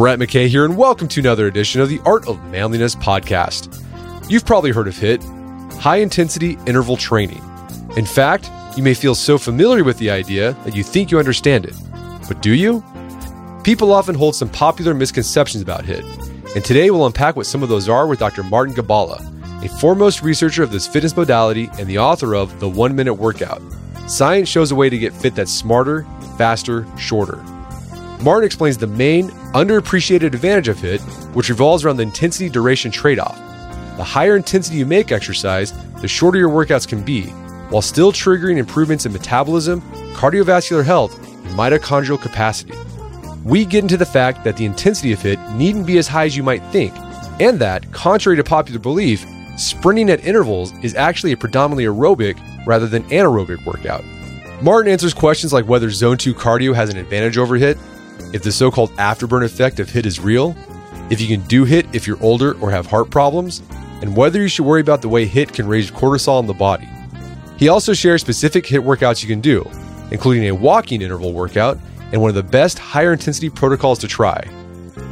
Brett McKay here, and welcome to another edition of the Art of Manliness podcast. You've probably heard of HIIT, high intensity interval training. In fact, you may feel so familiar with the idea that you think you understand it. But do you? People often hold some popular misconceptions about HIIT, and today we'll unpack what some of those are with Dr. Martin Gibala, a foremost researcher of this fitness modality and the author of The One Minute Workout. Science shows a way to get fit that's smarter, faster, shorter. Martin explains the main, underappreciated advantage of HIIT, which revolves around the intensity duration trade off. The higher intensity you make exercise, the shorter your workouts can be, while still triggering improvements in metabolism, cardiovascular health, and mitochondrial capacity. We get into the fact that the intensity of HIIT needn't be as high as you might think, and that, contrary to popular belief, sprinting at intervals is actually a predominantly aerobic rather than anaerobic workout. Martin answers questions like whether zone 2 cardio has an advantage over HIIT, if the so called afterburn effect of HIIT is real, if you can do HIIT if you're older or have heart problems, and whether you should worry about the way HIIT can raise cortisol in the body. He also shares specific HIIT workouts you can do, including a walking interval workout and one of the best higher intensity protocols to try.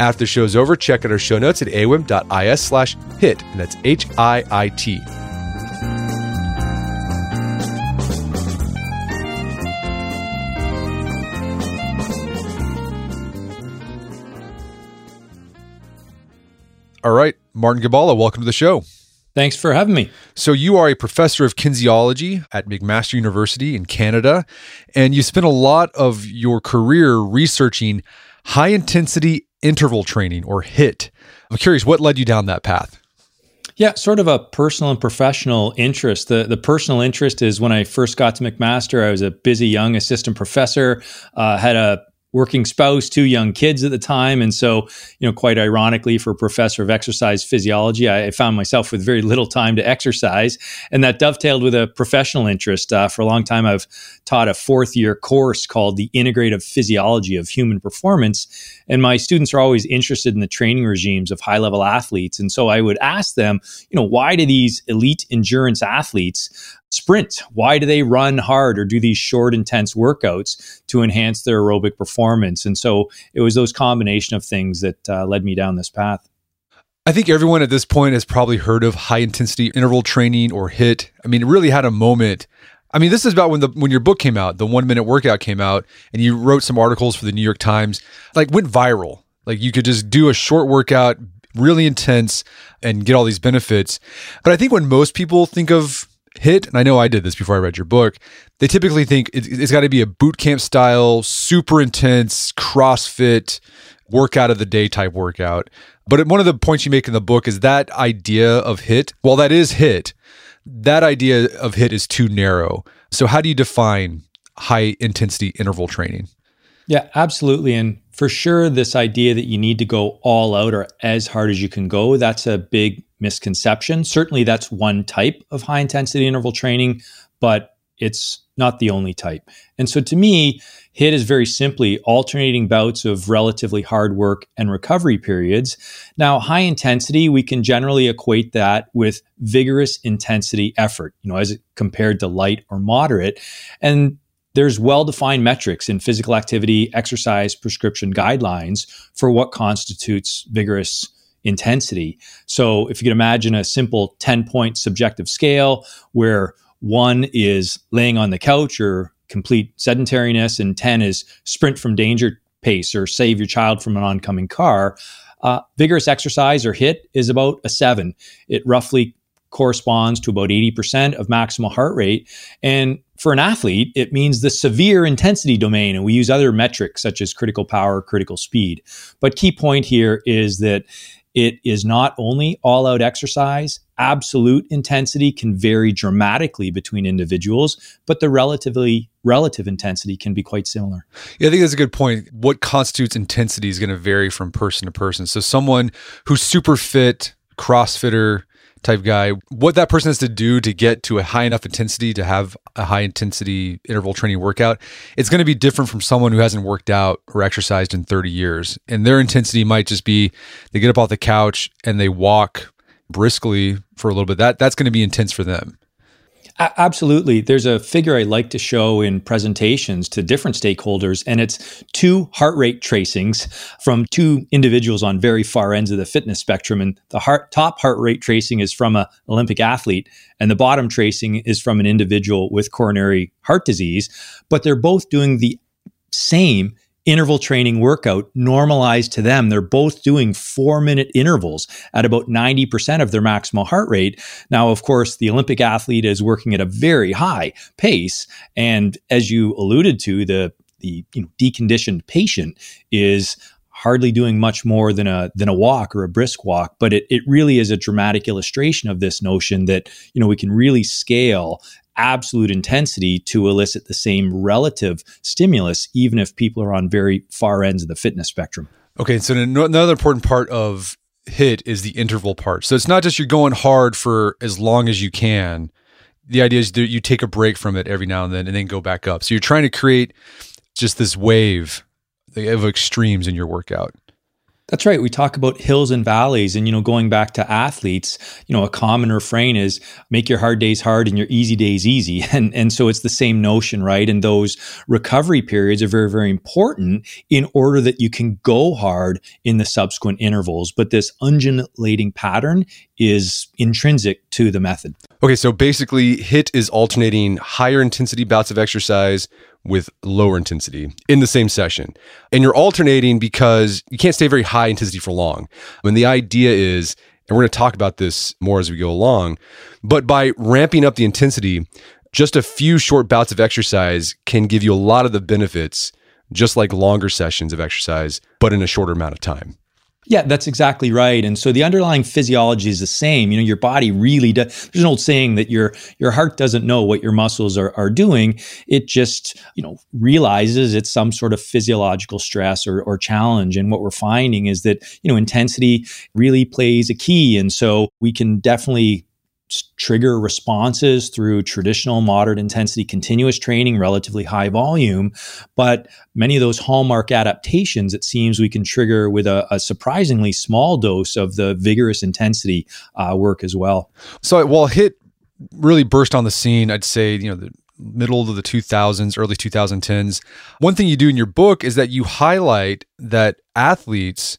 After the show's over, check out our show notes at awim.is slash HIIT, and that's H I I T. All right, Martin Gibala, welcome to the show. Thanks for having me. So, you are a professor of kinesiology at McMaster University in Canada, and you spent a lot of your career researching high intensity interval training or HIIT. I'm curious, what led you down that path? Yeah, sort of a personal and professional interest. The the personal interest is when I first got to McMaster, I was a busy young assistant professor, uh, had a working spouse, two young kids at the time. And so, you know, quite ironically, for a professor of exercise physiology, I, found myself with very little time to exercise. And that dovetailed with a professional interest. Uh, for a long time, I've taught a fourth year course called The Integrative Physiology of Human Performance. And my students are always interested in the training regimes of high level athletes. And so I would ask them, you know, why do these elite endurance athletes sprint? Why do they run hard or do these short, intense workouts to enhance their aerobic performance? And so it was those combination of things that uh, led me down this path. I think everyone at this point has probably heard of high intensity interval training or HIIT. I mean, it really had a moment. I mean, this is about when the when your book came out, the one minute workout came out, and you wrote some articles for the New York Times, like went viral. Like you could just do a short workout, really intense, and get all these benefits. But I think when most people think of HIIT, and I know I did this before I read your book, they typically think it, it's got to be a boot camp style, super intense, CrossFit, workout of the day type workout. But one of the points you make in the book is that idea of HIIT, while that is HIIT, that idea of HIIT is too narrow. So, how do you define high intensity interval training? Yeah, absolutely. And for sure, this idea that you need to go all out or as hard as you can go, that's a big misconception. Certainly, that's one type of high intensity interval training, but it's not the only type. And so, to me, HIIT is very simply alternating bouts of relatively hard work and recovery periods. Now, high intensity, we can generally equate that with vigorous intensity effort, you know, as compared to light or moderate. And there's well defined metrics in physical activity, exercise prescription guidelines for what constitutes vigorous intensity. So if you can imagine a simple 10 point subjective scale where one is laying on the couch or complete sedentariness, and 10 is sprint from danger pace or save your child from an oncoming car. Uh, vigorous exercise or HIIT is about a seven. It roughly corresponds to about 80% of maximal heart rate. And for an athlete, it means the severe intensity domain. And we use other metrics such as critical power, critical speed. But key point here is that it is not only all out exercise, absolute intensity can vary dramatically between individuals, but the relatively relative intensity can be quite similar. Yeah, I think that's a good point. What constitutes intensity is going to vary from person to person. So someone who's super fit, CrossFitter, type guy, what that person has to do to get to a high enough intensity to have a high intensity interval training workout, it's going to be different from someone who hasn't worked out or exercised in 30 years. And their intensity might just be they get up off the couch and they walk briskly for a little bit. That that's going to be intense for them. Absolutely. There's a figure I like to show in presentations to different stakeholders, and it's two heart rate tracings from two individuals on very far ends of the fitness spectrum. And the heart, top heart rate tracing is from an Olympic athlete, and the bottom tracing is from an individual with coronary heart disease. But they're both doing the same interval training workout normalized to them. They're both doing four minute intervals at about 90% of their maximal heart rate. Now, of course, the Olympic athlete is working at a very high pace. And as you alluded to, the the you know, deconditioned patient is hardly doing much more than a than a walk or a brisk walk but it, it really is a dramatic illustration of this notion that you know we can really scale absolute intensity to elicit the same relative stimulus, even if people are on very far ends of the fitness spectrum. Okay, so another important part of HIIT is the interval part. So it's not just you're going hard for as long as you can. The idea is that you take a break from it every now and then and then go back up. So you're trying to create just this wave of extremes in your workout. That's right. We talk about hills and valleys and, you know, going back to athletes, you know, a common refrain is make your hard days hard and your easy days easy. And, and so it's the same notion, right? And those recovery periods are very, very important in order that you can go hard in the subsequent intervals. But this undulating pattern is intrinsic to the method. Okay. So basically, HIIT is alternating higher intensity bouts of exercise with lower intensity in the same session. And you're alternating because you can't stay very high intensity for long. And the idea is, and we're going to talk about this more as we go along, but by ramping up the intensity, just a few short bouts of exercise can give you a lot of the benefits, just like longer sessions of exercise, but in a shorter amount of time. Yeah, that's exactly right. And so the underlying physiology is the same. You know, your body really does. There's an old saying that your your heart doesn't know what your muscles are, are doing. It just, you know, realizes it's some sort of physiological stress or, or challenge. And what we're finding is that, you know, intensity really plays a key. And so we can definitely trigger responses through traditional moderate intensity continuous training, relatively high volume. But many of those hallmark adaptations, it seems we can trigger with a, a surprisingly small dose of the vigorous intensity uh, work as well. So while HIIT really burst on the scene, I'd say, you know, the middle of the 2000s, early 2010s. One thing you do in your book is that you highlight that athletes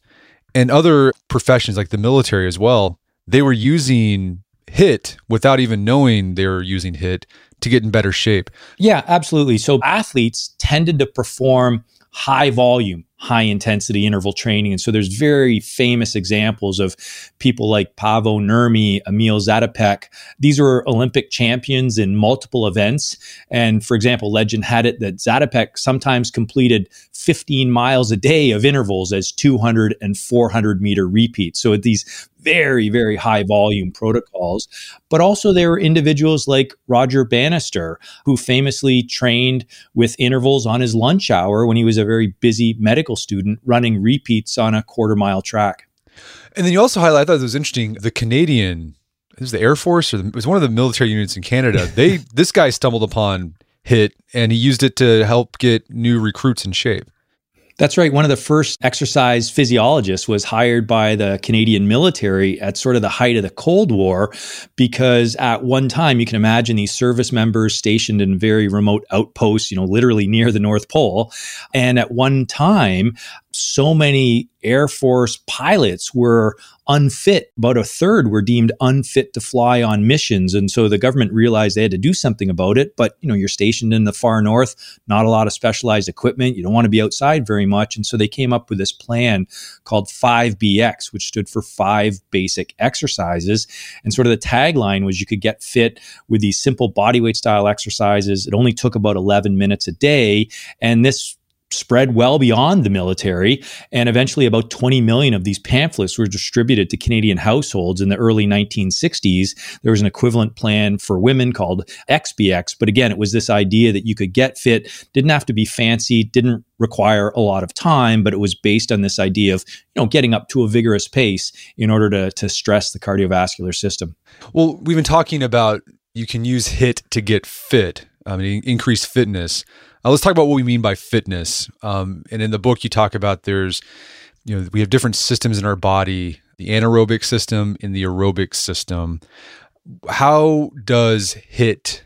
and other professions like the military as well, they were using HIIT without even knowing they're using HIIT to get in better shape. Yeah, absolutely. So athletes tended to perform high volume, high intensity interval training. And so there's very famous examples of people like Paavo Nurmi, Emil Zatopek. These were Olympic champions in multiple events. And for example, legend had it that Zatopek sometimes completed 15 miles a day of intervals as 200 and 400 meter repeats. So at these very, very high volume protocols. But also, there were individuals like Roger Bannister, who famously trained with intervals on his lunch hour when he was a very busy medical student running repeats on a quarter mile track. And then you also highlight, I thought it was interesting, the Canadian, it was the Air Force or the, it was one of the military units in Canada. They, this guy stumbled upon HIIT and he used it to help get new recruits in shape. That's right. One of the first exercise physiologists was hired by the Canadian military at sort of the height of the Cold War, because at one time, you can imagine these service members stationed in very remote outposts, you know, literally near the North Pole. And at one time, so many Air Force pilots were unfit. About a third were deemed unfit to fly on missions. And so the government realized they had to do something about it. But, you know, you're stationed in the far north, not a lot of specialized equipment. You don't want to be outside very much. And so they came up with this plan called 5BX, which stood for five basic exercises. And sort of the tagline was you could get fit with these simple bodyweight style exercises. It only took about 11 minutes a day. And this spread well beyond the military. And eventually, about 20 million of these pamphlets were distributed to Canadian households in the early 1960s. There was an equivalent plan for women called XBX. But again, it was this idea that you could get fit, didn't have to be fancy, didn't require a lot of time, but it was based on this idea of you know getting up to a vigorous pace in order to, to stress the cardiovascular system. Well, we've been talking about you can use HIIT to get fit, I mean, increase fitness. Uh, let's talk about what we mean by fitness. Um, and in the book, you talk about there's, you know, we have different systems in our body the anaerobic system and the aerobic system. How does HIIT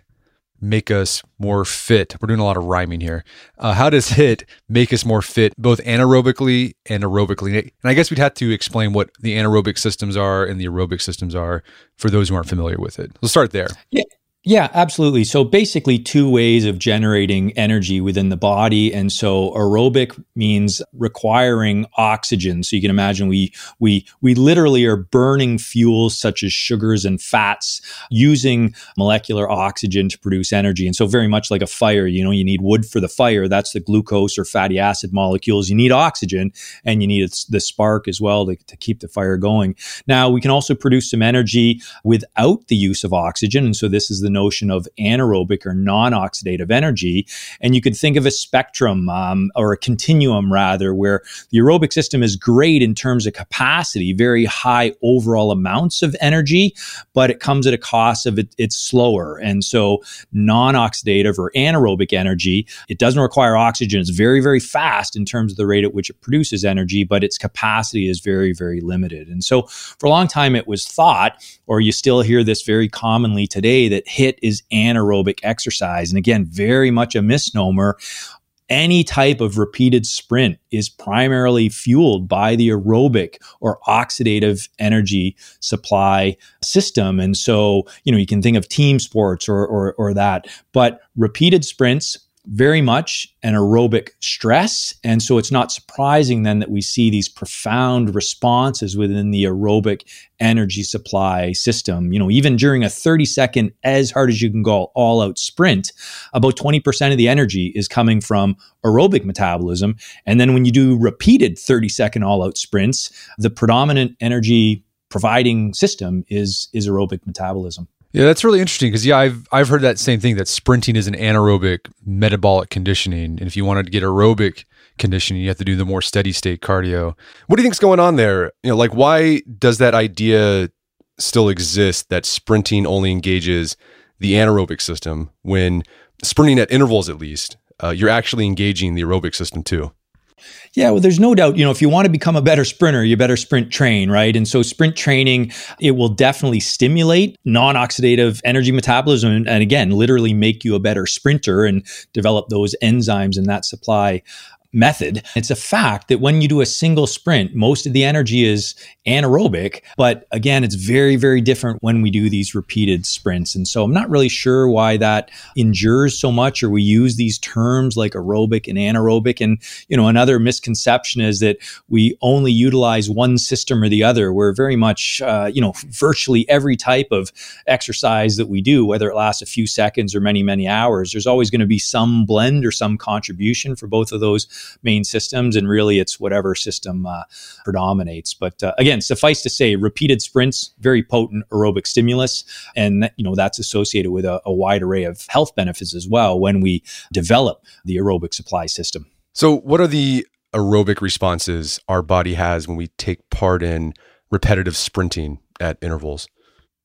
make us more fit? We're doing a lot of rhyming here. Uh, how does HIIT make us more fit, both anaerobically and aerobically? And I guess we'd have to explain what the anaerobic systems are and the aerobic systems are for those who aren't familiar with it. Let's start there. Yeah. Yeah, absolutely. So basically, two ways of generating energy within the body, and so aerobic means requiring oxygen. So you can imagine we we we literally are burning fuels such as sugars and fats using molecular oxygen to produce energy. And so very much like a fire, you know, you need wood for the fire. That's the glucose or fatty acid molecules. You need oxygen, and you need the spark as well to, to keep the fire going. Now we can also produce some energy without the use of oxygen, and so this is the notion of anaerobic or non-oxidative energy. And you could think of a spectrum um, or a continuum rather, where the aerobic system is great in terms of capacity, very high overall amounts of energy, but it comes at a cost of it, it's slower. And so non-oxidative or anaerobic energy, it doesn't require oxygen. It's very, very fast in terms of the rate at which it produces energy, but its capacity is very, very limited. And so for a long time, it was thought, or you still hear this very commonly today, that HIIT is anaerobic exercise. And again, very much a misnomer any type of repeated sprint is primarily fueled by the aerobic or oxidative energy supply system. And so, you know, you can think of team sports or, or, or that, but repeated sprints very much an aerobic stress. And so it's not surprising then that we see these profound responses within the aerobic energy supply system. You know, even during a 30 second, as hard as you can go, all out sprint, about 20% of the energy is coming from aerobic metabolism. And then when you do repeated 30 second all out sprints, the predominant energy providing system is, is aerobic metabolism. Yeah, that's really interesting because yeah, I've I've heard that same thing that sprinting is an anaerobic metabolic conditioning, and if you wanted to get aerobic conditioning, you have to do the more steady state cardio. What do you think's going on there? You know, like why does that idea still exist that sprinting only engages the anaerobic system when sprinting at intervals, at least, uh, you're actually engaging the aerobic system too? Yeah, well, there's no doubt, you know, if you want to become a better sprinter, you better sprint train, right? And so sprint training, it will definitely stimulate non-oxidative energy metabolism and again, literally make you a better sprinter and develop those enzymes and that supply method. It's a fact that when you do a single sprint, most of the energy is anaerobic. But again, it's very, very different when we do these repeated sprints. And so I'm not really sure why that endures so much or we use these terms like aerobic and anaerobic. And, you know, another misconception is that we only utilize one system or the other. We're very much, uh, you know, virtually every type of exercise that we do, whether it lasts a few seconds or many, many hours, there's always going to be some blend or some contribution for both of those main systems, and really it's whatever system uh, predominates. But uh, again, suffice to say, repeated sprints, very potent aerobic stimulus, and you know that's associated with a, a wide array of health benefits as well when we develop the aerobic supply system. So, what are the aerobic responses our body has when we take part in repetitive sprinting at intervals?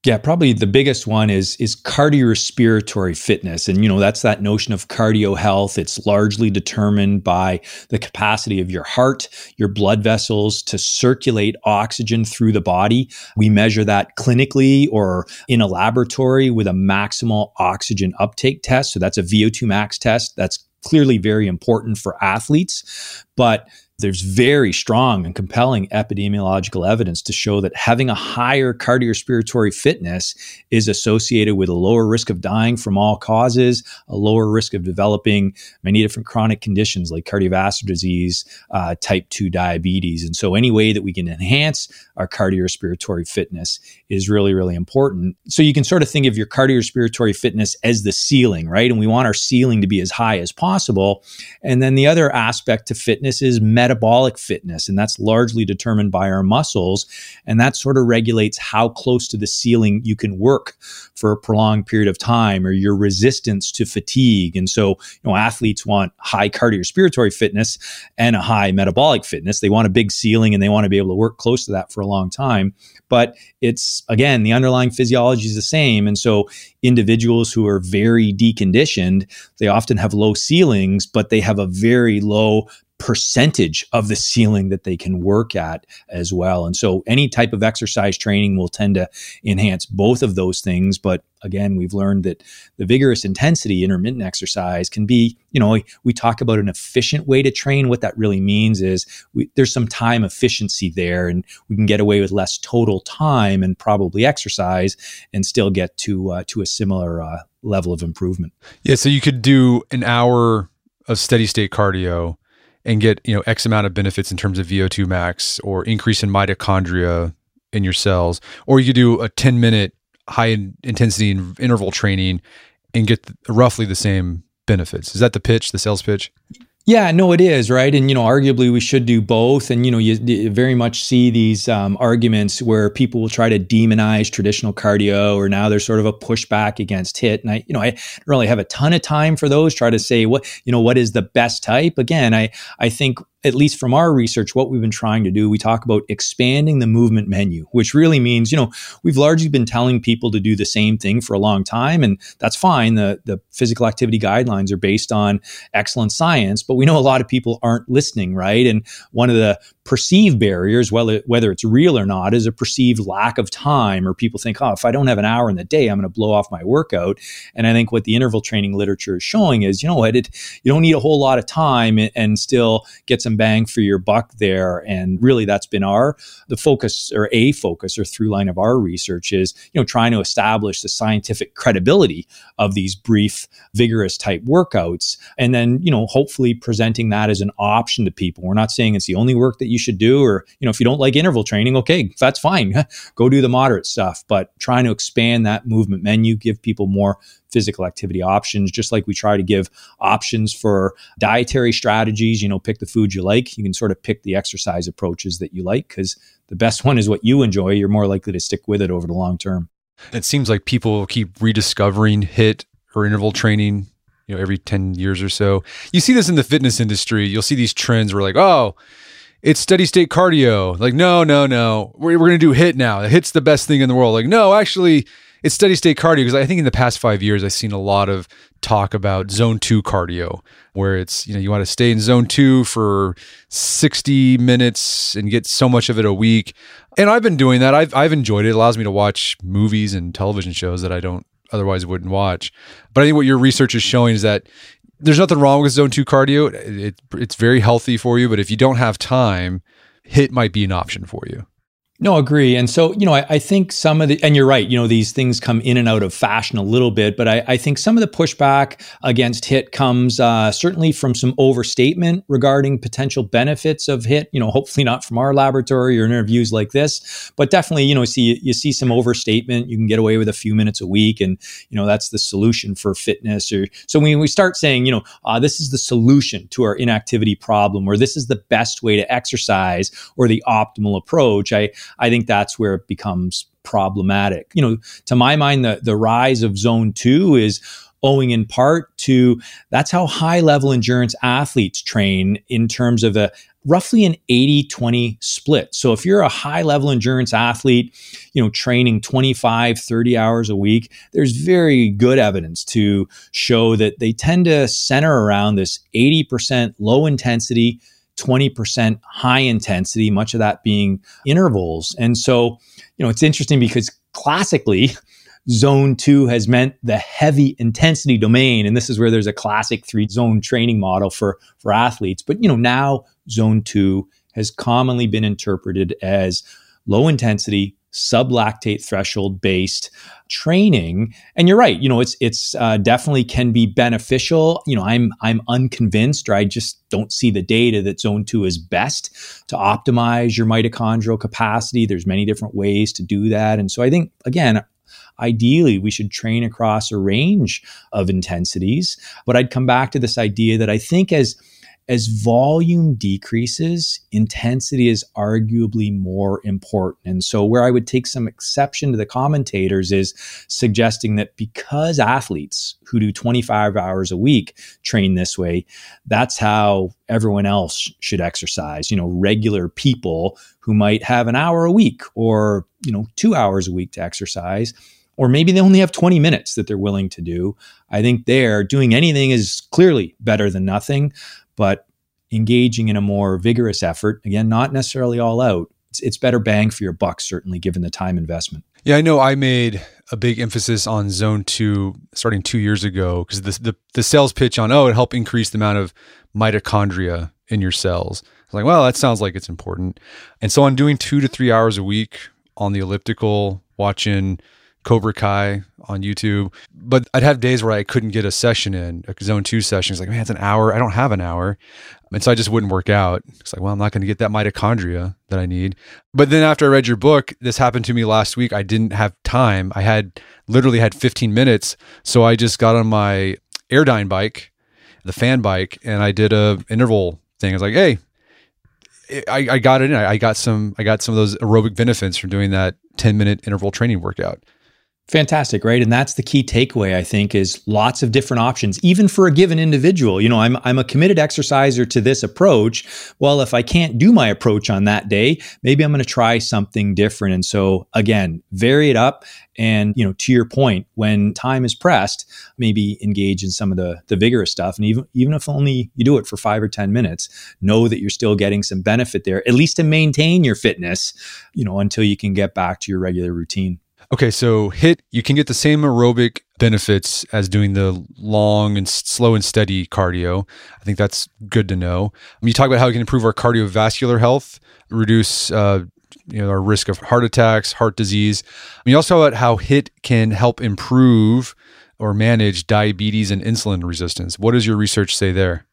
Yeah, probably the biggest one is is cardiorespiratory fitness, and you know that's that notion of cardio health. It's largely determined by the capacity of your heart, your blood vessels to circulate oxygen through the body. We measure that clinically or in a laboratory with a maximal oxygen uptake test. So that's a VO2 max test. That's clearly very important for athletes, but there's very strong and compelling epidemiological evidence to show that having a higher cardiorespiratory fitness is associated with a lower risk of dying from all causes, a lower risk of developing many different chronic conditions like cardiovascular disease, uh, type 2 diabetes. And so, any way that we can enhance our cardiorespiratory fitness is really, really important. So, you can sort of think of your cardiorespiratory fitness as the ceiling, right? And we want our ceiling to be as high as possible. And then the other aspect to fitness is metabolic fitness, and that's largely determined by our muscles. And that sort of regulates how close to the ceiling you can work for a prolonged period of time or your resistance to fatigue. And so, you know, athletes want high cardiorespiratory fitness and a high metabolic fitness. They want a big ceiling and they want to be able to work close to that for a long time. But it's, again, the underlying physiology is the same. And so, individuals who are very deconditioned, they often have low ceilings, but they have a very low percentage of the ceiling that they can work at as well. And so any type of exercise training will tend to enhance both of those things. But again, we've learned that the vigorous intensity intermittent exercise can be, you know, we talk about an efficient way to train. What that really means is we, there's some time efficiency there and we can get away with less total time and probably exercise and still get to, uh, to a similar uh, level of improvement. Yeah. So you could do an hour of steady state cardio and get you know x amount of benefits in terms of VO2 max or increase in mitochondria in your cells, or you could do a 10 minute high intensity interval training and get roughly the same benefits. Is that the pitch, the sales pitch? Yeah, no, it is right, and you know, arguably we should do both. And you know, you, you very much see these um, arguments where people will try to demonize traditional cardio, or now there's sort of a pushback against HIIT. And I, you know, I don't really have a ton of time for those. Try to say what you know, what is the best type? Again, I I think at least from our research, what we've been trying to do, we talk about expanding the movement menu, which really means, you know, we've largely been telling people to do the same thing for a long time, and that's fine. The, the physical activity guidelines are based on excellent science, but we know a lot of people aren't listening, right? And one of the perceived barriers, whether, whether it's real or not, is a perceived lack of time, or people think, oh, if I don't have an hour in the day, I'm going to blow off my workout. And I think what the interval training literature is showing is, you know what, it, you don't need a whole lot of time and, and still get some bang for your buck there. And really, that's been our the focus or a focus or through line of our research is, you know, trying to establish the scientific credibility of these brief, vigorous type workouts, and then, you know, hopefully presenting that as an option to people. We're not saying it's the only work that you should do, or, you know, if you don't like interval training, okay, that's fine. Go do the moderate stuff. But trying to expand that movement menu, give people more physical activity options, just like we try to give options for dietary strategies. You know, pick the food you like. You can sort of pick the exercise approaches that you like because the best one is what you enjoy. You're more likely to stick with it over the long term. It seems like people keep rediscovering HIIT or interval training you know every 10 years or so you see this in the fitness industry you'll see these trends where like oh it's steady state cardio like no no no we're, we're gonna do HIIT now HIIT's the best thing in the world like no actually it's steady state cardio because I think in the past five years I've seen a lot of talk about zone two cardio, where it's you know you want to stay in zone two for sixty minutes and get so much of it a week. And I've been doing that. I've I've enjoyed it. It allows me to watch movies and television shows that I don't otherwise wouldn't watch. But I think what your research is showing is that there's nothing wrong with zone two cardio. It, it, it's very healthy for you. But if you don't have time, HIIT might be an option for you. No, agree. And so, you know, I, I, think some of the, and you're right, you know, these things come in and out of fashion a little bit, but I, I think some of the pushback against HIIT comes uh, certainly from some overstatement regarding potential benefits of HIIT, you know, hopefully not from our laboratory or interviews like this, but definitely, you know, see, you see some overstatement. You can get away with a few minutes a week and, you know, that's the solution for fitness. Or so when we start saying, you know, uh, this is the solution to our inactivity problem, or this is the best way to exercise or the optimal approach, I, I think that's where it becomes problematic. You know, to my mind, the, the rise of zone two is owing in part to that's how high level endurance athletes train in terms of a roughly an 80-20 split. So if you're a high level endurance athlete, you know, training 25, 30 hours a week, there's very good evidence to show that they tend to center around this 80% low intensity 20% high intensity, much of that being intervals. And so, you know, it's interesting because classically, zone two has meant the heavy intensity domain. And this is where there's a classic three zone training model for, for athletes. But, you know, now zone two has commonly been interpreted as low intensity, sublactate threshold based training. And you're right you know it's it's uh, definitely can be beneficial. You know i'm i'm unconvinced or i just don't see the data that zone 2 is best to optimize your mitochondrial capacity. There's many different ways to do that. And so i think again ideally we should train across a range of intensities. But i'd come back to this idea that i think as as volume decreases, intensity is arguably more important. And so, where I would take some exception to the commentators is suggesting that because athletes who do 25 hours a week train this way, that's how everyone else should exercise. You know, regular people who might have an hour a week or, you know, two hours a week to exercise or maybe they only have 20 minutes that they're willing to do. I think there doing anything is clearly better than nothing but engaging in a more vigorous effort, again, not necessarily all out, it's, it's better bang for your buck, certainly given the time investment. Yeah, I know I made a big emphasis on zone two starting two years ago because the, the, the sales pitch on, oh, it help increase the amount of mitochondria in your cells. I was like, well, that sounds like it's important. And so I'm doing two to three hours a week on the elliptical, watching Cobra Kai on YouTube. But I'd have days where I couldn't get a session in, a zone two session. It's like, man, it's an hour. I don't have an hour. And so I just wouldn't work out. It's like, well, I'm not going to get that mitochondria that I need. But then after I read your book, this happened to me last week. I didn't have time. I had literally had 15 minutes. So I just got on my Airdyne bike, the fan bike, and I did a interval thing. I was like, hey, I, I got it in. I got some I got some of those aerobic benefits from doing that 10 minute interval training workout. Fantastic, right? And that's the key takeaway, I think, is lots of different options, even for a given individual. You know, I'm, I'm a committed exerciser to this approach. Well, if I can't do my approach on that day, maybe I'm going to try something different. And so, again, vary it up. And, you know, to your point, when time is pressed, maybe engage in some of the, the vigorous stuff. And even, even if only you do it for five or 10 minutes, know that you're still getting some benefit there, at least to maintain your fitness, you know, until you can get back to your regular routine. Okay, so HIIT, you can get the same aerobic benefits as doing the long and slow and steady cardio. I think that's good to know. you talk about how it can improve our cardiovascular health, reduce uh, you know our risk of heart attacks, heart disease. you also talk about how HIIT can help improve or manage diabetes and insulin resistance. What does your research say there?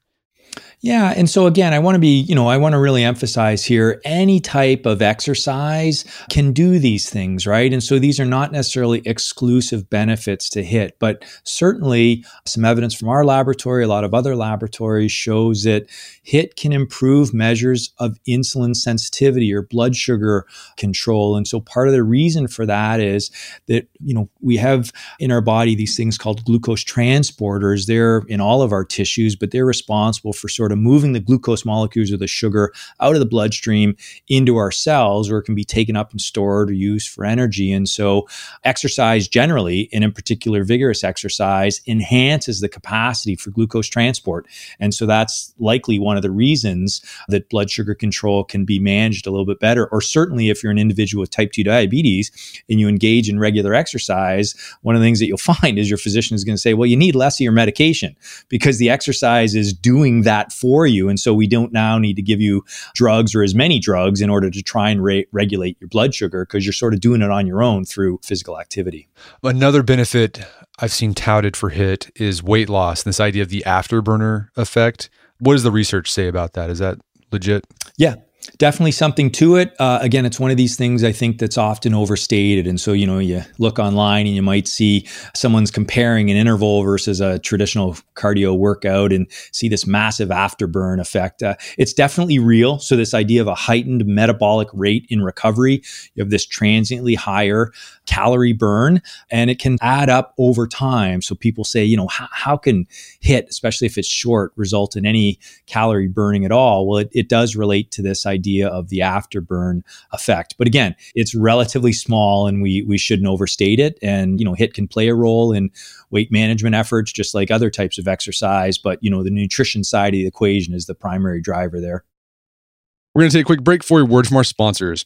Yeah. And so again, I want to be, you know, I want to really emphasize here any type of exercise can do these things, right? And so these are not necessarily exclusive benefits to HIIT, but certainly some evidence from our laboratory, a lot of other laboratories shows that HIIT can improve measures of insulin sensitivity or blood sugar control. And so part of the reason for that is that, you know, we have in our body these things called glucose transporters. They're in all of our tissues, but they're responsible for sort of of moving the glucose molecules or the sugar out of the bloodstream into our cells where it can be taken up and stored or used for energy. And so, exercise generally, and in particular, vigorous exercise, enhances the capacity for glucose transport. And so, that's likely one of the reasons that blood sugar control can be managed a little bit better. Or certainly, if you're an individual with type 2 diabetes and you engage in regular exercise, one of the things that you'll find is your physician is going to say, well, you need less of your medication because the exercise is doing that for you. And so we don't now need to give you drugs or as many drugs in order to try and re- regulate your blood sugar because you're sort of doing it on your own through physical activity. Another benefit I've seen touted for HIIT is weight loss, this idea of the afterburner effect. What does the research say about that? Is that legit? Yeah, definitely something to it. Uh, again, it's one of these things I think that's often overstated. And so, you know, you look online and you might see someone's comparing an interval versus a traditional cardio workout and see this massive afterburn effect. Uh, it's definitely real. So, this idea of a heightened metabolic rate in recovery, you have this transiently higher calorie burn and it can add up over time. So, people say, you know, how, how can HIIT, especially if it's short, result in any calorie burning at all? Well, it, it does relate to this idea of the afterburn effect. But again, it's relatively small and we we shouldn't overstate it. And you know, HIIT can play a role in weight management efforts just like other types of exercise, but you know, the nutrition side of the equation is the primary driver there. We're going to take a quick break for a word from our sponsors.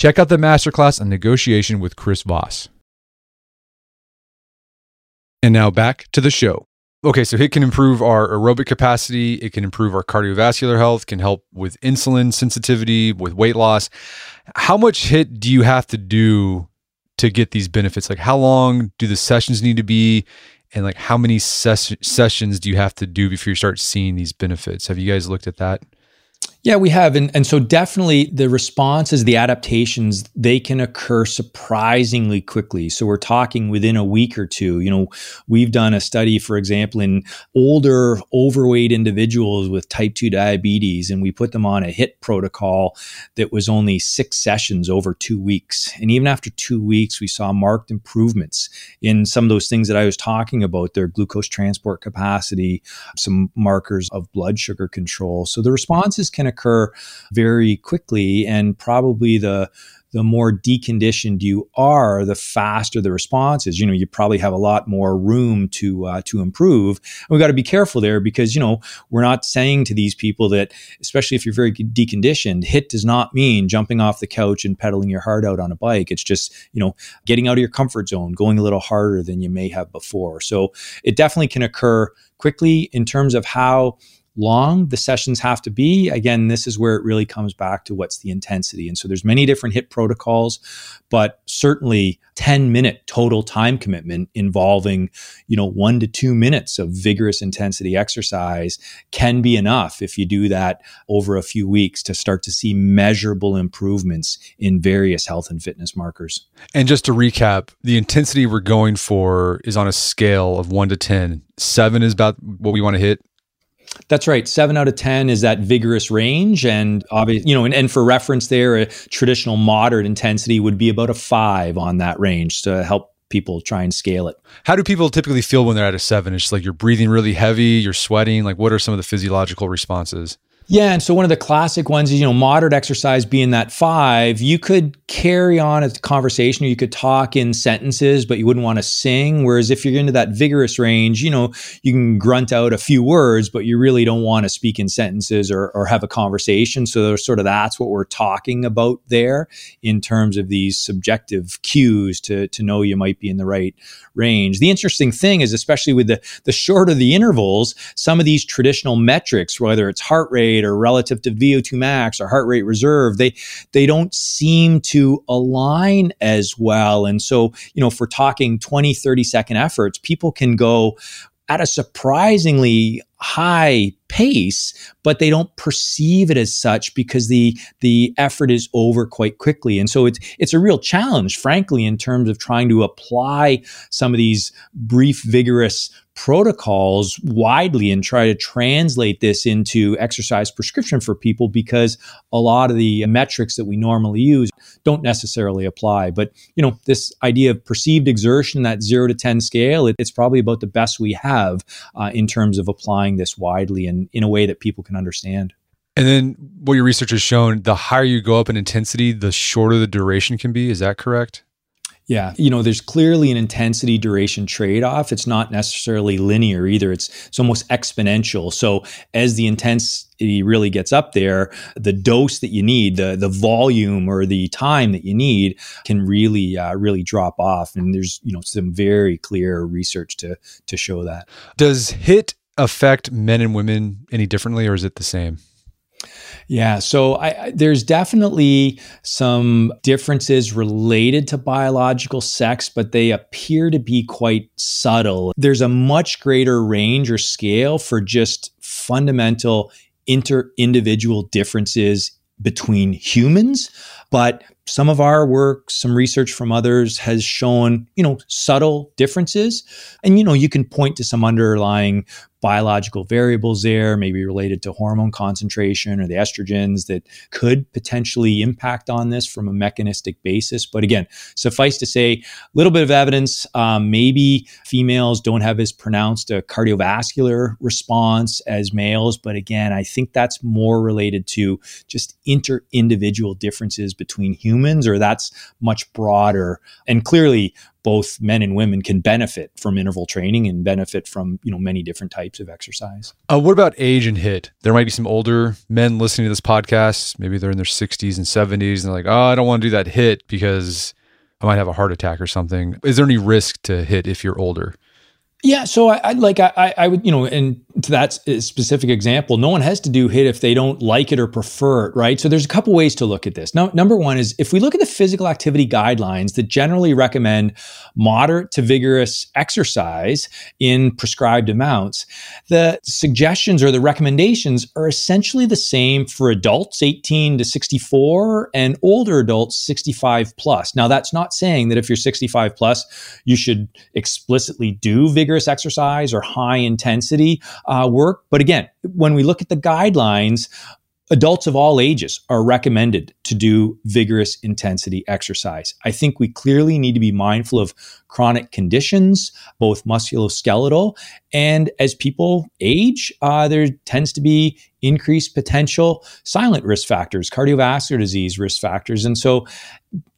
Check out the masterclass on negotiation with Chris Voss. And now back to the show. Okay, so HIIT can improve our aerobic capacity. It can improve our cardiovascular health, can help with insulin sensitivity, with weight loss. How much HIIT do you have to do to get these benefits? Like, how long do the sessions need to be? And like, how many ses- sessions do you have to do before you start seeing these benefits? Have you guys looked at that? Yeah, we have. And, and so definitely the responses, the adaptations, they can occur surprisingly quickly. So we're talking within a week or two. You know, we've done a study, for example, in older, overweight individuals with type 2 diabetes, and we put them on a HIIT protocol that was only six sessions over two weeks. And even after two weeks, we saw marked improvements in some of those things that I was talking about their glucose transport capacity, some markers of blood sugar control. So the responses can occur very quickly and probably the the more deconditioned you are, the faster the response is. You know, you probably have a lot more room to uh, to improve. And we've got to be careful there because you know we're not saying to these people that, especially if you're very deconditioned, HIIT does not mean jumping off the couch and pedaling your heart out on a bike. It's just you know getting out of your comfort zone, going a little harder than you may have before. So it definitely can occur quickly in terms of how long the sessions have to be. Again this is where it really comes back to what's the intensity. And so there's many different HIIT protocols but certainly 10 minute total time commitment involving you know 1 to 2 minutes of vigorous intensity exercise can be enough if you do that over a few weeks to start to see measurable improvements in various health and fitness markers. And just to recap the intensity we're going for is on a scale of 1 to 10 7 is about what we want to hit that's right. Seven out of 10 is that vigorous range. And obviously, you know, and, and for reference there, a traditional moderate intensity would be about a five on that range to help people try and scale it. How do people typically feel when they're at a seven? It's like you're breathing really heavy, you're sweating. Like, what are some of the physiological responses? Yeah, and so one of the classic ones is you know moderate exercise being that five. You could carry on a conversation, or you could talk in sentences, but you wouldn't want to sing. Whereas if you're into that vigorous range, you know you can grunt out a few words, but you really don't want to speak in sentences or, or have a conversation. So there's sort of that's what we're talking about there in terms of these subjective cues to to know you might be in the right range. The interesting thing is, especially with the the shorter the intervals, some of these traditional metrics, whether it's heart rate rate or relative to VO2 max or heart rate reserve, they they don't seem to align as well. And so, you know, we're talking 20, 30 second efforts, people can go at a surprisingly high pace, but they don't perceive it as such because the the effort is over quite quickly. And so it's it's a real challenge, frankly, in terms of trying to apply some of these brief, vigorous protocols widely and try to translate this into exercise prescription for people because a lot of the metrics that we normally use don't necessarily apply. But, you know, this idea of perceived exertion, that zero to 10 scale, it, it's probably about the best we have uh, in terms of applying this widely and in a way that people can understand. And then what your research has shown, the higher you go up in intensity, the shorter the duration can be. Is that correct? Yeah, you know, there's clearly an intensity duration trade off. It's not necessarily linear either. It's it's almost exponential. So as the intensity really gets up there, the dose that you need, the the volume or the time that you need, can really uh, really drop off. And there's you know some very clear research to to show that. Does HIIT affect men and women any differently, or is it the same? Yeah, so I, there's definitely some differences related to biological sex, but they appear to be quite subtle. There's a much greater range or scale for just fundamental inter individual differences between humans. But some of our work, some research from others has shown, you know, subtle differences. And, you know, you can point to some underlying biological variables there, maybe related to hormone concentration or the estrogens that could potentially impact on this from a mechanistic basis. But again, suffice to say, a little bit of evidence. Um, maybe females don't have as pronounced a cardiovascular response as males. But again, I think that's more related to just inter individual differences between humans, or that's much broader. And clearly, both men and women can benefit from interval training and benefit from you know many different types of exercise. Uh, what about age and HIIT? There might be some older men listening to this podcast. Maybe they're in their 60s and 70s, and they're like, "Oh, I don't want to do that HIIT because I might have a heart attack or something." Is there any risk to HIIT if you're older? Yeah, so I, I like I, I would you know, and to that specific example, no one has to do HIIT if they don't like it or prefer it, right? So there's a couple ways to look at this. Now, number one is if we look at the physical activity guidelines that generally recommend moderate to vigorous exercise in prescribed amounts, the suggestions or the recommendations are essentially the same for adults 18 to 64 and older adults 65 plus. Now, that's not saying that if you're 65 plus, you should explicitly do vigorous exercise or high intensity uh, work. But again, when we look at the guidelines, adults of all ages are recommended to do vigorous intensity exercise. I think we clearly need to be mindful of chronic conditions, both musculoskeletal and as people age, uh, there tends to be increased potential silent risk factors, cardiovascular disease risk factors. And so,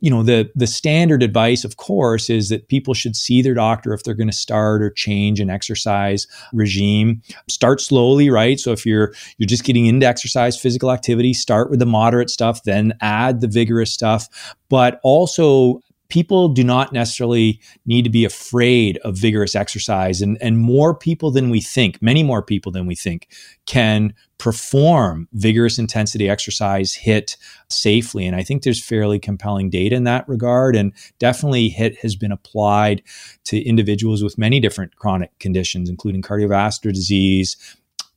you know, the the standard advice, of course, is that people should see their doctor if they're going to start or change an exercise regime. Start slowly, right? So if you're you're just getting into exercise, physical activity, start with the moderate stuff, then add the vigorous stuff. But also people do not necessarily need to be afraid of vigorous exercise and, and more people than we think many more people than we think can perform vigorous intensity exercise HIIT safely and i think there's fairly compelling data in that regard and definitely HIIT has been applied to individuals with many different chronic conditions including cardiovascular disease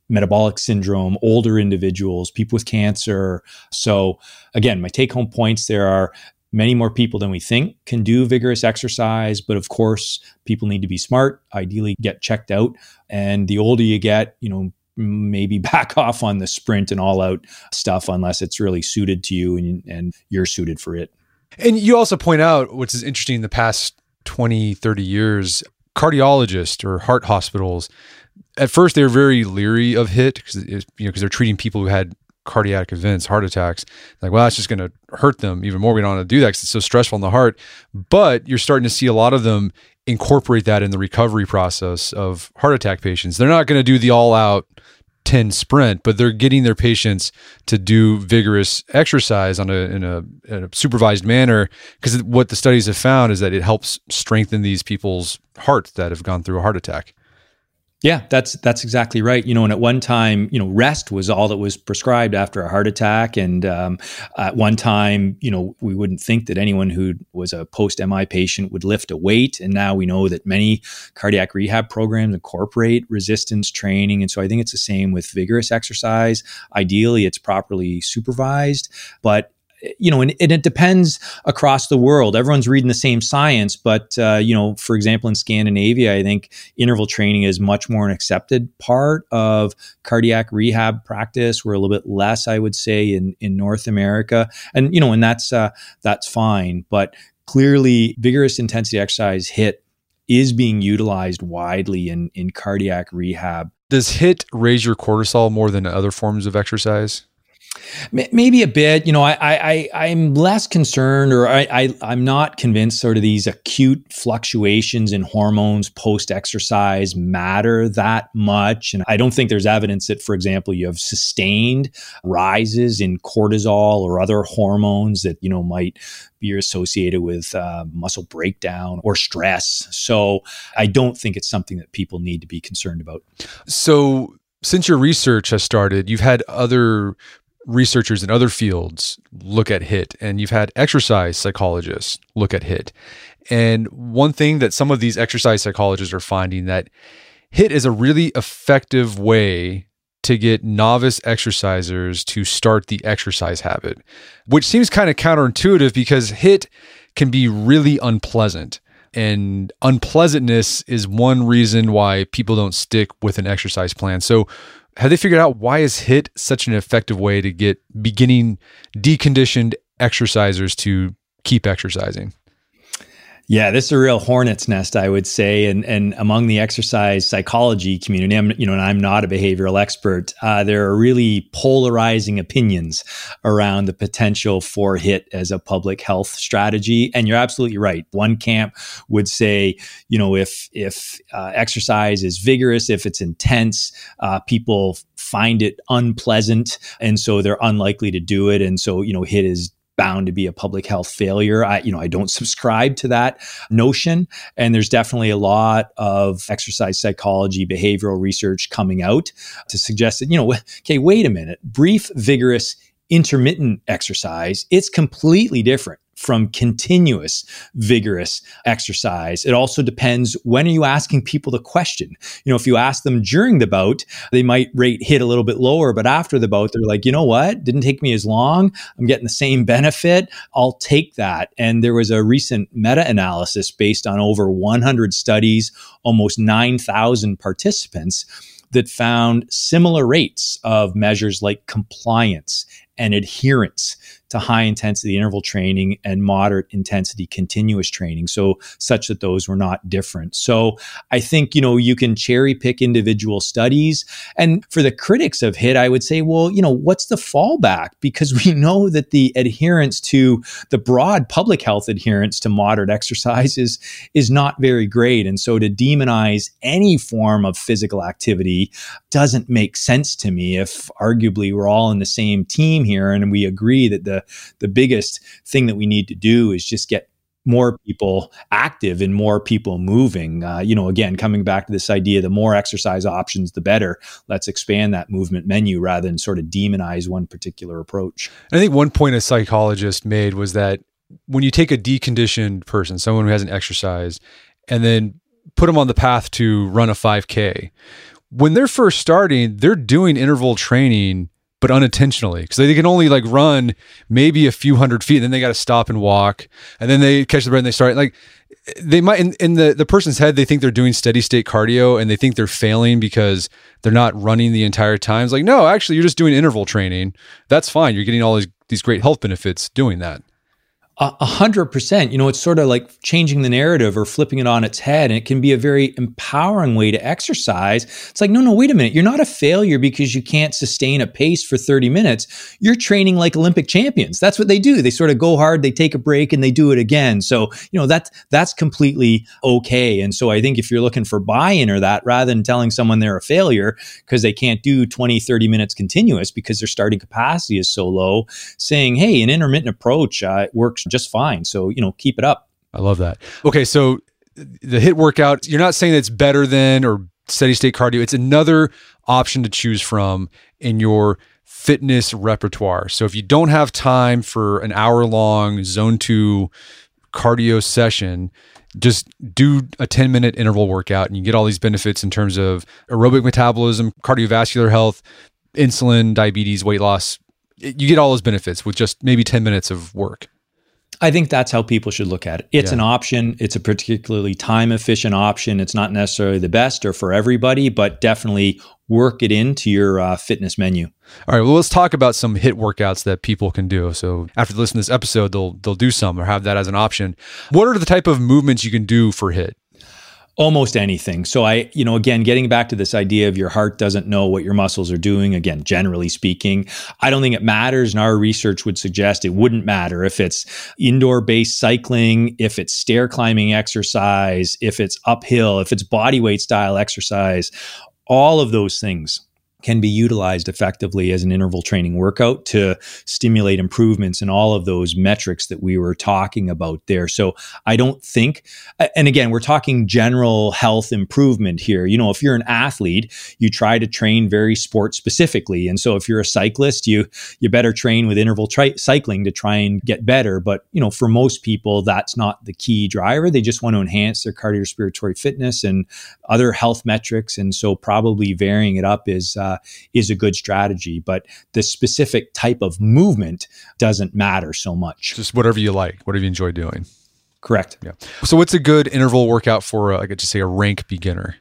metabolic syndrome, older individuals, people with cancer. So, again, my take home points there are many more people than we think can do vigorous exercise but of course people need to be smart ideally get checked out. And the older you get you know maybe back off on the sprint and all out stuff unless it's really suited to you and, and you're suited for it. And you also point out which is interesting in the past 20 30 years cardiologists or heart hospitals at first they were very leery of hit because you know because they're treating people who had cardiac events, heart attacks. Like, well, that's just going to hurt them even more. We don't want to do that because it's so stressful on the heart. But you're starting to see a lot of them incorporate that in the recovery process of heart attack patients. They're not going to do the all out 10 sprint, but they're getting their patients to do vigorous exercise on a, in, a, in a supervised manner. Because what the studies have found is that it helps strengthen these people's hearts that have gone through a heart attack. Yeah, that's that's exactly right. You know, and at one time, you know, rest was all that was prescribed after a heart attack, and um, at one time, you know, we wouldn't think that anyone who was a post MI patient would lift a weight, and now we know that many cardiac rehab programs incorporate resistance training, and so I think it's the same with vigorous exercise. Ideally, it's properly supervised, but you know, and, and, it depends across the world. Everyone's reading the same science, but uh, you know, for example, in Scandinavia, I think interval training is much more an accepted part of cardiac rehab practice. We're a little bit less, I would say, in in North America, and you know, and that's uh, that's fine. But clearly, vigorous intensity exercise HIIT is being utilized widely in in cardiac rehab. Does HIIT raise your cortisol more than other forms of exercise? Maybe a bit. You know, I, I, I'm less concerned, or I, I, I'm not convinced. Sort of these acute fluctuations in hormones post exercise matter that much, and I don't think there's evidence that, for example, you have sustained rises in cortisol or other hormones that you know might be associated with uh, muscle breakdown or stress. So I don't think it's something that people need to be concerned about. So since your research has started, you've had other researchers in other fields look at HIIT, and you've had exercise psychologists look at HIIT. And one thing that some of these exercise psychologists are finding that HIIT is a really effective way to get novice exercisers to start the exercise habit, which seems kind of counterintuitive because HIIT can be really unpleasant. And unpleasantness is one reason why people don't stick with an exercise plan. So, have they figured out why is HIIT such an effective way to get beginning deconditioned exercisers to keep exercising? Yeah, this is a real hornet's nest, I would say, and and among the exercise psychology community, I'm you know, and I'm not a behavioral expert. Uh, there are really polarizing opinions around the potential for HIIT as a public health strategy. And you're absolutely right. One camp would say, you know, if if uh, exercise is vigorous, if it's intense, uh, people find it unpleasant, and so they're unlikely to do it. And so, you know, HIIT is bound to be a public health failure. I, you know, I don't subscribe to that notion. And there's definitely a lot of exercise psychology, behavioral research coming out to suggest that, you know, okay, wait a minute, brief, vigorous, intermittent exercise, it's completely different from continuous vigorous exercise. It also depends when are you asking people the question. You know, if you ask them during the bout, they might rate HIIT a little bit lower, but after the bout, they're like, you know what? Didn't take me as long. I'm getting the same benefit. I'll take that. And there was a recent meta analysis based on over 100 studies, almost 9,000 participants that found similar rates of measures like compliance and adherence to high intensity interval training and moderate intensity continuous training so such that those were not different. So i think you know you can cherry pick individual studies. And for the critics of HIIT i would say well you know what's the fallback? Because we know that the adherence to the broad public health adherence to moderate exercise is is not very great. And so to demonize any form of physical activity doesn't make sense to me if arguably we're all in the same team here and we agree that the the biggest thing that we need to do is just get more people active and more people moving. Uh, you know, again, coming back to this idea, the more exercise options, the better. Let's expand that movement menu rather than sort of demonize one particular approach. I think one point a psychologist made was that when you take a deconditioned person, someone who hasn't exercised, and then put them on the path to run a 5K, when they're first starting, they're doing interval training but unintentionally because they can only like run maybe a few hundred feet and then they got to stop and walk and then they catch the breath and they start like they might in, in the the person's head they think they're doing steady state cardio and they think they're failing because they're not running the entire time. It's like no actually you're just doing interval training. That's fine. You're getting all these these great health benefits doing that a hundred percent. You know, it's sort of like changing the narrative or flipping it on its head. And it can be a very empowering way to exercise. It's like, no, no, wait a minute. You're not a failure because you can't sustain a pace for 30 minutes. You're training like Olympic champions. That's what they do. They sort of go hard, they take a break and they do it again. So, you know, that's, that's completely okay. And so I think if you're looking for buy-in or that rather than telling someone they're a failure because they can't do 20, 30 minutes continuous because their starting capacity is so low, saying, hey, an intermittent approach uh, works just fine. So, you know, keep it up. I love that. Okay. So the HIIT workout, you're not saying that it's better than or steady state cardio. It's another option to choose from in your fitness repertoire. So if you don't have time for an hour long zone two cardio session, just do a 10 minute interval workout and you get all these benefits in terms of aerobic metabolism, cardiovascular health, insulin, diabetes, weight loss. You get all those benefits with just maybe 10 minutes of work. I think that's how people should look at it. It's yeah. an option. It's a particularly time efficient option. It's not necessarily the best or for everybody, but definitely work it into your uh, fitness menu. All right. Well, let's talk about some HIIT workouts that people can do. So after listening to this episode, they'll they'll do some or have that as an option. What are the type of movements you can do for HIIT? Almost anything. So I, you know, again, getting back to this idea of your heart doesn't know what your muscles are doing. Again, generally speaking, I don't think it matters. And our research would suggest it wouldn't matter if it's indoor based cycling, if it's stair climbing exercise, if it's uphill, if it's body weight style exercise, all of those things can be utilized effectively as an interval training workout to stimulate improvements in all of those metrics that we were talking about there. So I don't think, and again, we're talking general health improvement here. You know, if you're an athlete, you try to train very sport specifically. And so if you're a cyclist, you, you better train with interval tri- cycling to try and get better. But, you know, for most people, that's not the key driver. They just want to enhance their cardiorespiratory fitness and other health metrics. And so probably varying it up is, uh, is a good strategy. But the specific type of movement doesn't matter so much. Just whatever you like, whatever you enjoy doing. Correct. Yeah. So, what's a good interval workout for, uh, I could just say, a rank beginner?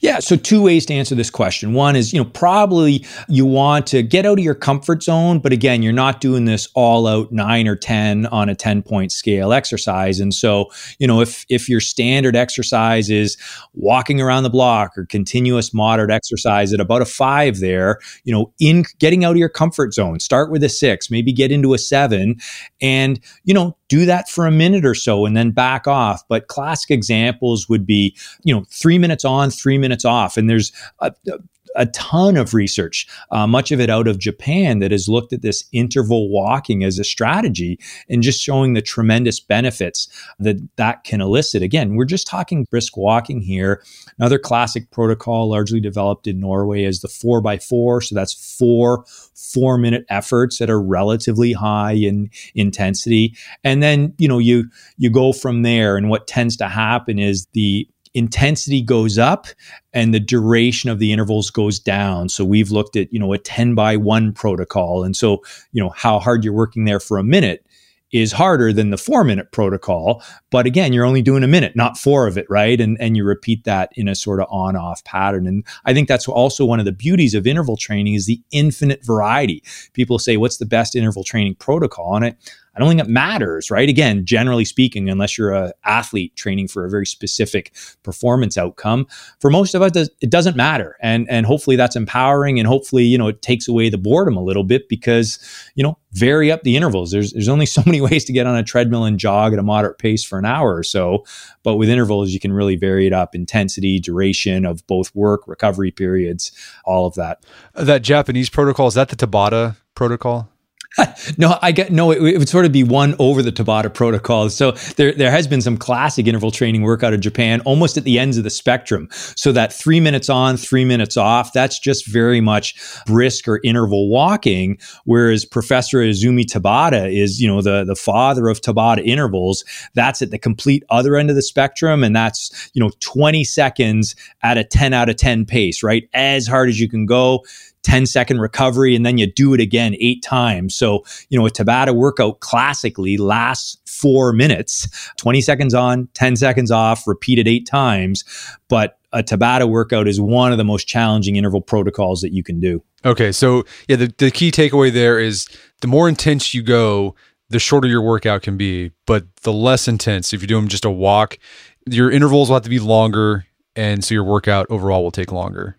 Yeah, so two ways to answer this question. One is, you know, probably you want to get out of your comfort zone, but again, you're not doing this all out 9 or 10 on a 10 point scale exercise. And so, you know, if if your standard exercise is walking around the block or continuous moderate exercise at about a 5 there, you know, in getting out of your comfort zone, start with a 6, maybe get into a 7 and, you know, do that for a minute or so and then back off. But classic examples would be, you know, 3 minutes on, three minutes off. And there's a, a ton of research, uh, much of it out of Japan, that has looked at this interval walking as a strategy and just showing the tremendous benefits that that can elicit. Again, we're just talking brisk walking here. Another classic protocol, largely developed in Norway, is the four by four. So that's four four minute efforts that are relatively high in intensity, and then you know you you go from there. And what tends to happen is the intensity goes up and the duration of the intervals goes down. So we've looked at, you know, a 10 by 1 protocol. And so, you know, how hard you're working there for a minute is harder than the four minute protocol. But again, you're only doing a minute, not four of it, right? And, and you repeat that in a sort of on off pattern. And I think that's also one of the beauties of interval training is the infinite variety. People say, what's the best interval training protocol? And it, I don't think it matters, right? Again, generally speaking, unless you're an athlete training for a very specific performance outcome, for most of us, it doesn't matter. And and hopefully that's empowering, and hopefully you know it takes away the boredom a little bit because you know vary up the intervals. There's there's only so many ways to get on a treadmill and jog at a moderate pace for an hour or so, but with intervals you can really vary it up, intensity, duration of both work, recovery periods, all of that. That Japanese protocol is that the Tabata protocol? no, I get no. It, it, would sort of be one over the Tabata protocol. So there, there has been some classic interval training work out of Japan, almost at the ends of the spectrum. So that three minutes on, three minutes off, that's just very much brisk or interval walking. Whereas Professor Izumi Tabata is, you know, the the father of Tabata intervals. That's at the complete other end of the spectrum, and that's you know 20 seconds at a 10 out of 10 pace, right? As hard as you can go 10 second recovery and then you do it again eight times. So, you know, a Tabata workout classically lasts four minutes, 20 seconds on, 10 seconds off, repeated eight times. But a Tabata workout is one of the most challenging interval protocols that you can do. Okay. So, yeah, the, the key takeaway there is the more intense you go, the shorter your workout can be, but the less intense. If you're doing just a walk, your intervals will have to be longer. And so your workout overall will take longer.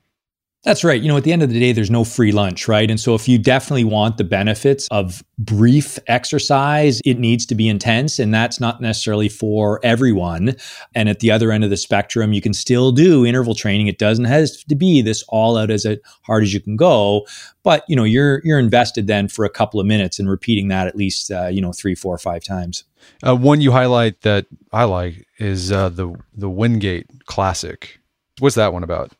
That's right. You know, at the end of the day, there's no free lunch, right? And so if you definitely want the benefits of brief exercise, it needs to be intense. And that's not necessarily for everyone. And at the other end of the spectrum, you can still do interval training. It doesn't have to be this all out as hard as you can go. But, you know, you're you're invested then for a couple of minutes and repeating that at least, uh, you know, three, four, five times. Uh, one you highlight that I like is uh, the the Wingate Classic. What's that one about?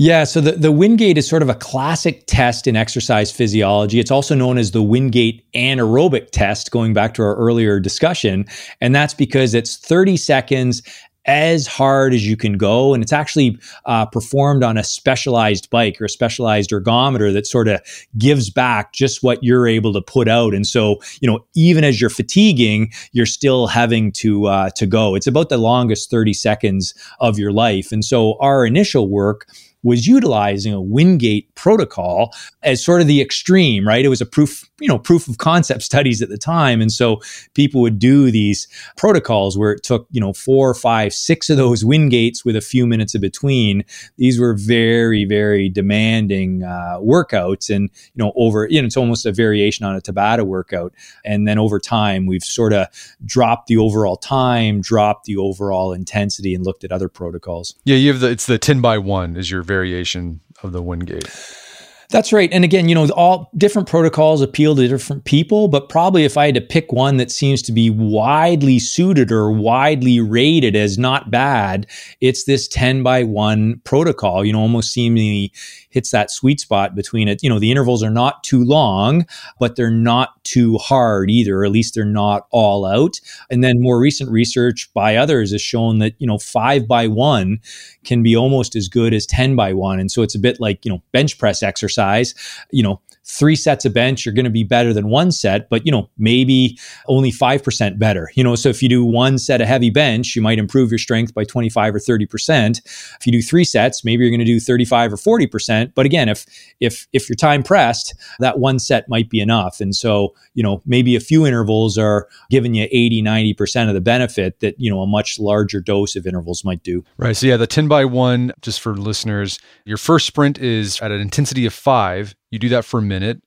Yeah, so the, the Wingate is sort of a classic test in exercise physiology. It's also known as the Wingate anaerobic test, going back to our earlier discussion. And that's because it's 30 seconds as hard as you can go. And it's actually uh, performed on a specialized bike or a specialized ergometer that sort of gives back just what you're able to put out. And so, you know, even as you're fatiguing, you're still having to uh, to go. It's about the longest 30 seconds of your life. And so our initial work was utilizing a Wingate protocol as sort of the extreme, right? It was a proof, you know, proof of concept studies at the time. And so people would do these protocols where it took, you know, four, five, six of those Wingates with a few minutes in between. These were very, very demanding uh, workouts. And, you know, over, you know, it's almost a variation on a Tabata workout. And then over time, we've sort of dropped the overall time, dropped the overall intensity, and looked at other protocols. Yeah, you have the, it's the 10 by 1 is your variation of the Wingate. That's right. And again, you know, all different protocols appeal to different people, but probably if I had to pick one that seems to be widely suited or widely rated as not bad, it's this 10 by 1 protocol, you know, almost seemingly hits that sweet spot between it. You know, the intervals are not too long, but they're not too hard either, at least they're not all out. And then more recent research by others has shown that, you know, five by one can be almost as good as 10 by one. And so it's a bit like, you know, bench press exercise, you know, three sets of bench, you're going to be better than one set, but you know, maybe only 5% better. You know, so if you do one set of heavy bench, you might improve your strength by 25 or 30%. If you do three sets, maybe you're going to do 35 or 40%. But again, if if if you're time pressed, that one set might be enough. And so, you know, maybe a few intervals are giving you 80, 90% of the benefit that, you know, a much larger dose of intervals might do. Right. So yeah, the 10 by 1 just for listeners, your first sprint is at an intensity of 5 you do that for a minute.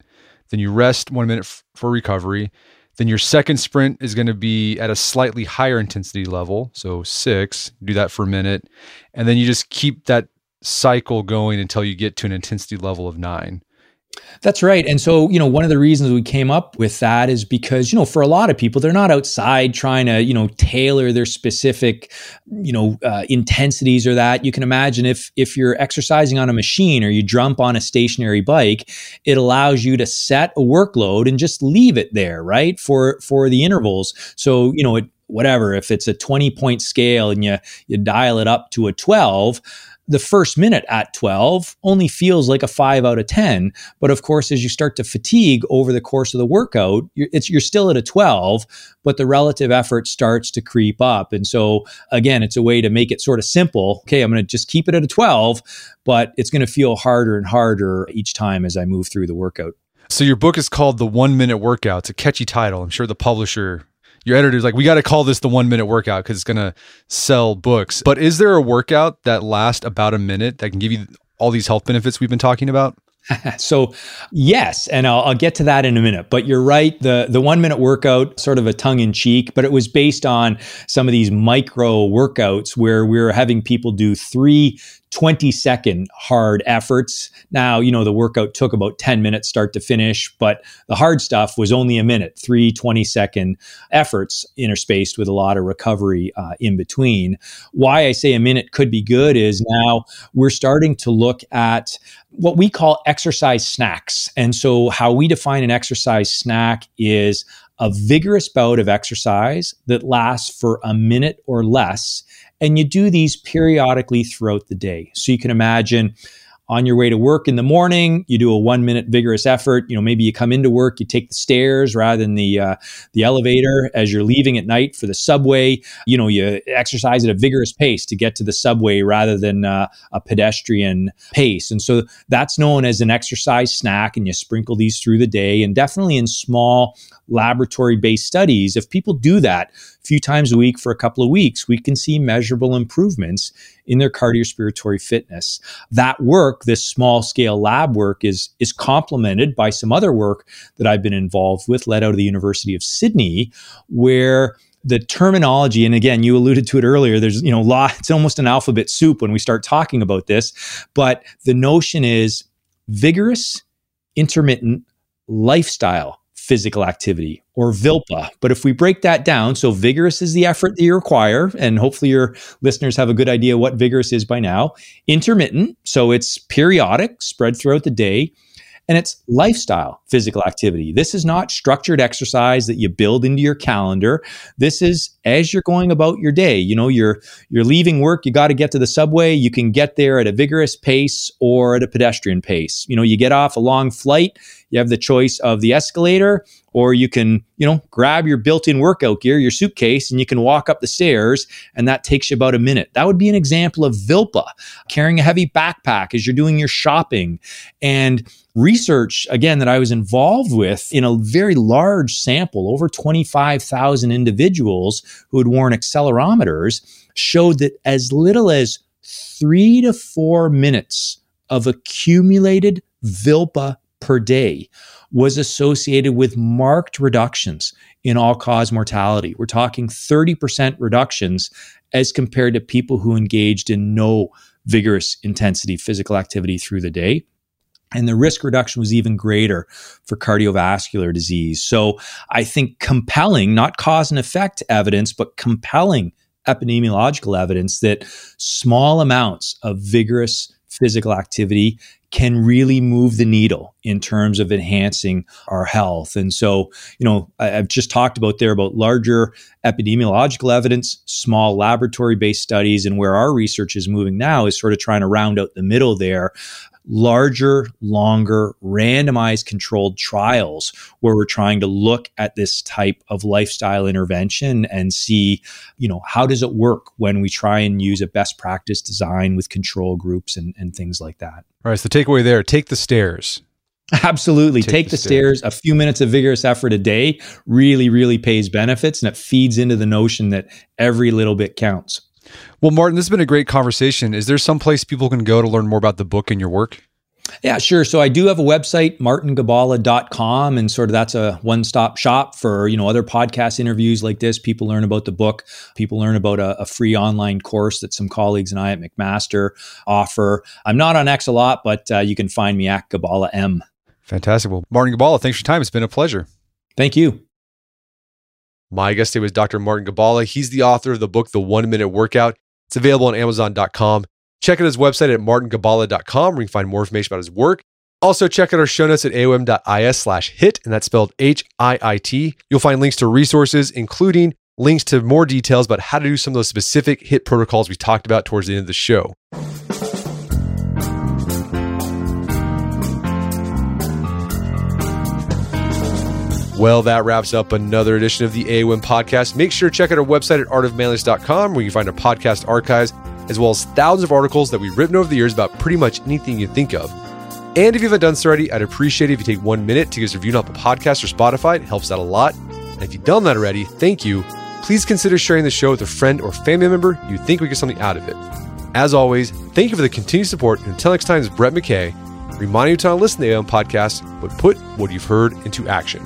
Then you rest one minute f- for recovery. Then your second sprint is going to be at a slightly higher intensity level. So six, do that for a minute. And then you just keep that cycle going until you get to an intensity level of nine. That's right. And so, you know, one of the reasons we came up with that is because, you know, for a lot of people, they're not outside trying to, you know, tailor their specific, you know, uh, intensities or that. You can imagine if if you're exercising on a machine or you jump on a stationary bike, it allows you to set a workload and just leave it there, right? For for the intervals. So, you know, it whatever, if it's a 20 point scale and you you dial it up to a 12, the first minute at 12 only feels like a 5 out of 10 but of course as you start to fatigue over the course of the workout you're, you're still at a 12 but the relative effort starts to creep up. And so again it's a way to make it sort of simple. Okay i'm going to just keep it at a 12 but it's going to feel harder and harder each time as i move through the workout. So your book is called the one minute workout it's a catchy title. I'm sure the publisher your editor's like, we got to call this the one minute workout because it's going to sell books. But is there a workout that lasts about a minute that can give you all these health benefits we've been talking about? so yes and I'll, I'll, get to that in a minute but you're right the the one minute workout sort of a tongue in cheek but it was based on some of these micro workouts where we are having people do three 20 second hard efforts. Now, you know, the workout took about 10 minutes start to finish, but the hard stuff was only a minute, three 20 second efforts interspaced with a lot of recovery uh, in between. Why I say a minute could be good is now we're starting to look at what we call exercise snacks. And so, how we define an exercise snack is a vigorous bout of exercise that lasts for a minute or less and you do these periodically throughout the day. So you can imagine on your way to work in the morning, you do a one minute vigorous effort. You know, maybe you come into work, you take the stairs rather than the uh, the elevator. As you're leaving at night for the subway, you know, you exercise at a vigorous pace to get to the subway rather than uh, a pedestrian pace. And so that's known as an exercise snack. And you sprinkle these through the day, and definitely in small laboratory based studies, if people do that a few times a week for a couple of weeks, we can see measurable improvements in their cardiorespiratory fitness. That work, this small scale lab work, is, is complemented by some other work that I've been involved with, led out of the University of Sydney, where the terminology and again you alluded to it earlier there's you know law it's almost an alphabet soup when we start talking about this but the notion is vigorous intermittent lifestyle physical activity or VILPA. But if we break that down, so vigorous is the effort that you require, and hopefully your listeners have a good idea what vigorous is by now. Intermittent, so it's periodic, spread throughout the day and it's lifestyle physical activity. This is not structured exercise that you build into your calendar. This is as you're going about your day. You know, you're you're leaving work, you got to get to the subway, you can get there at a vigorous pace or at a pedestrian pace. You know, you get off a long flight, you have the choice of the escalator or you can, you know, grab your built-in workout gear, your suitcase, and you can walk up the stairs, and that takes you about a minute. That would be an example of VILPA, carrying a heavy backpack as you're doing your shopping. And research, again, that I was involved with in a very large sample, over 25,000 individuals who had worn accelerometers, showed that as little as three to four minutes of accumulated VILPA per day was associated with marked reductions in all cause mortality. We're talking 30% reductions as compared to people who engaged in no vigorous intensity physical activity through the day. And the risk reduction was even greater for cardiovascular disease. So I think compelling, not cause and effect evidence, but compelling epidemiological evidence that small amounts of vigorous physical activity can really move the needle in terms of enhancing our health. And so, you know, I, have just talked about there about larger epidemiological evidence, small laboratory based studies, and where our research is moving now is sort of trying to round out the middle there larger, longer, randomized controlled trials where we're trying to look at this type of lifestyle intervention and see, you know, how does it work when we try and use a best practice design with control groups and, and things like that. All right. So the takeaway there, take the stairs. Absolutely. Take, Take the, the stairs. stairs. A few minutes of vigorous effort a day really, really pays benefits and it feeds into the notion that every little bit counts. Well, Martin, this has been a great conversation. Is there some place people can go to learn more about the book and your work? Yeah, sure. So I do have a website, martingibala.com, and sort of that's a one-stop shop for, you know, other podcast interviews like this. People learn about the book. People learn about a, a free online course that some colleagues and I at McMaster offer. I'm not on X a lot, but uh, you can find me at Gibala M. Fantastic. Well, Martin Gibala, thanks for your time. It's been a pleasure. Thank you. My guest today was Dr. Martin Gibala. He's the author of the book, The One Minute Workout. It's available on Amazon.com. Check out his website at martingibala.com where you can find more information about his work. Also, check out our show notes at aom.is slash hit, and that's spelled H I I T. You'll find links to resources, including links to more details about how to do some of those specific HIIT protocols we talked about towards the end of the show. Well, that wraps up another edition of the AOM podcast. Make sure to check out our website at artofmanliness.com where you can find our podcast archives as well as thousands of articles that we've written over the years about pretty much anything you think of. And if you haven't done so already, I'd appreciate it if you take one minute to give us a review on Apple Podcast or Spotify. It helps out a lot. And if you've done that already, thank you. Please consider sharing the show with a friend or family member you think we get something out of it. As always, thank you for the continued support. And until next time, it's Brett McKay, reminding you to listen to the podcast, but put what you've heard into action.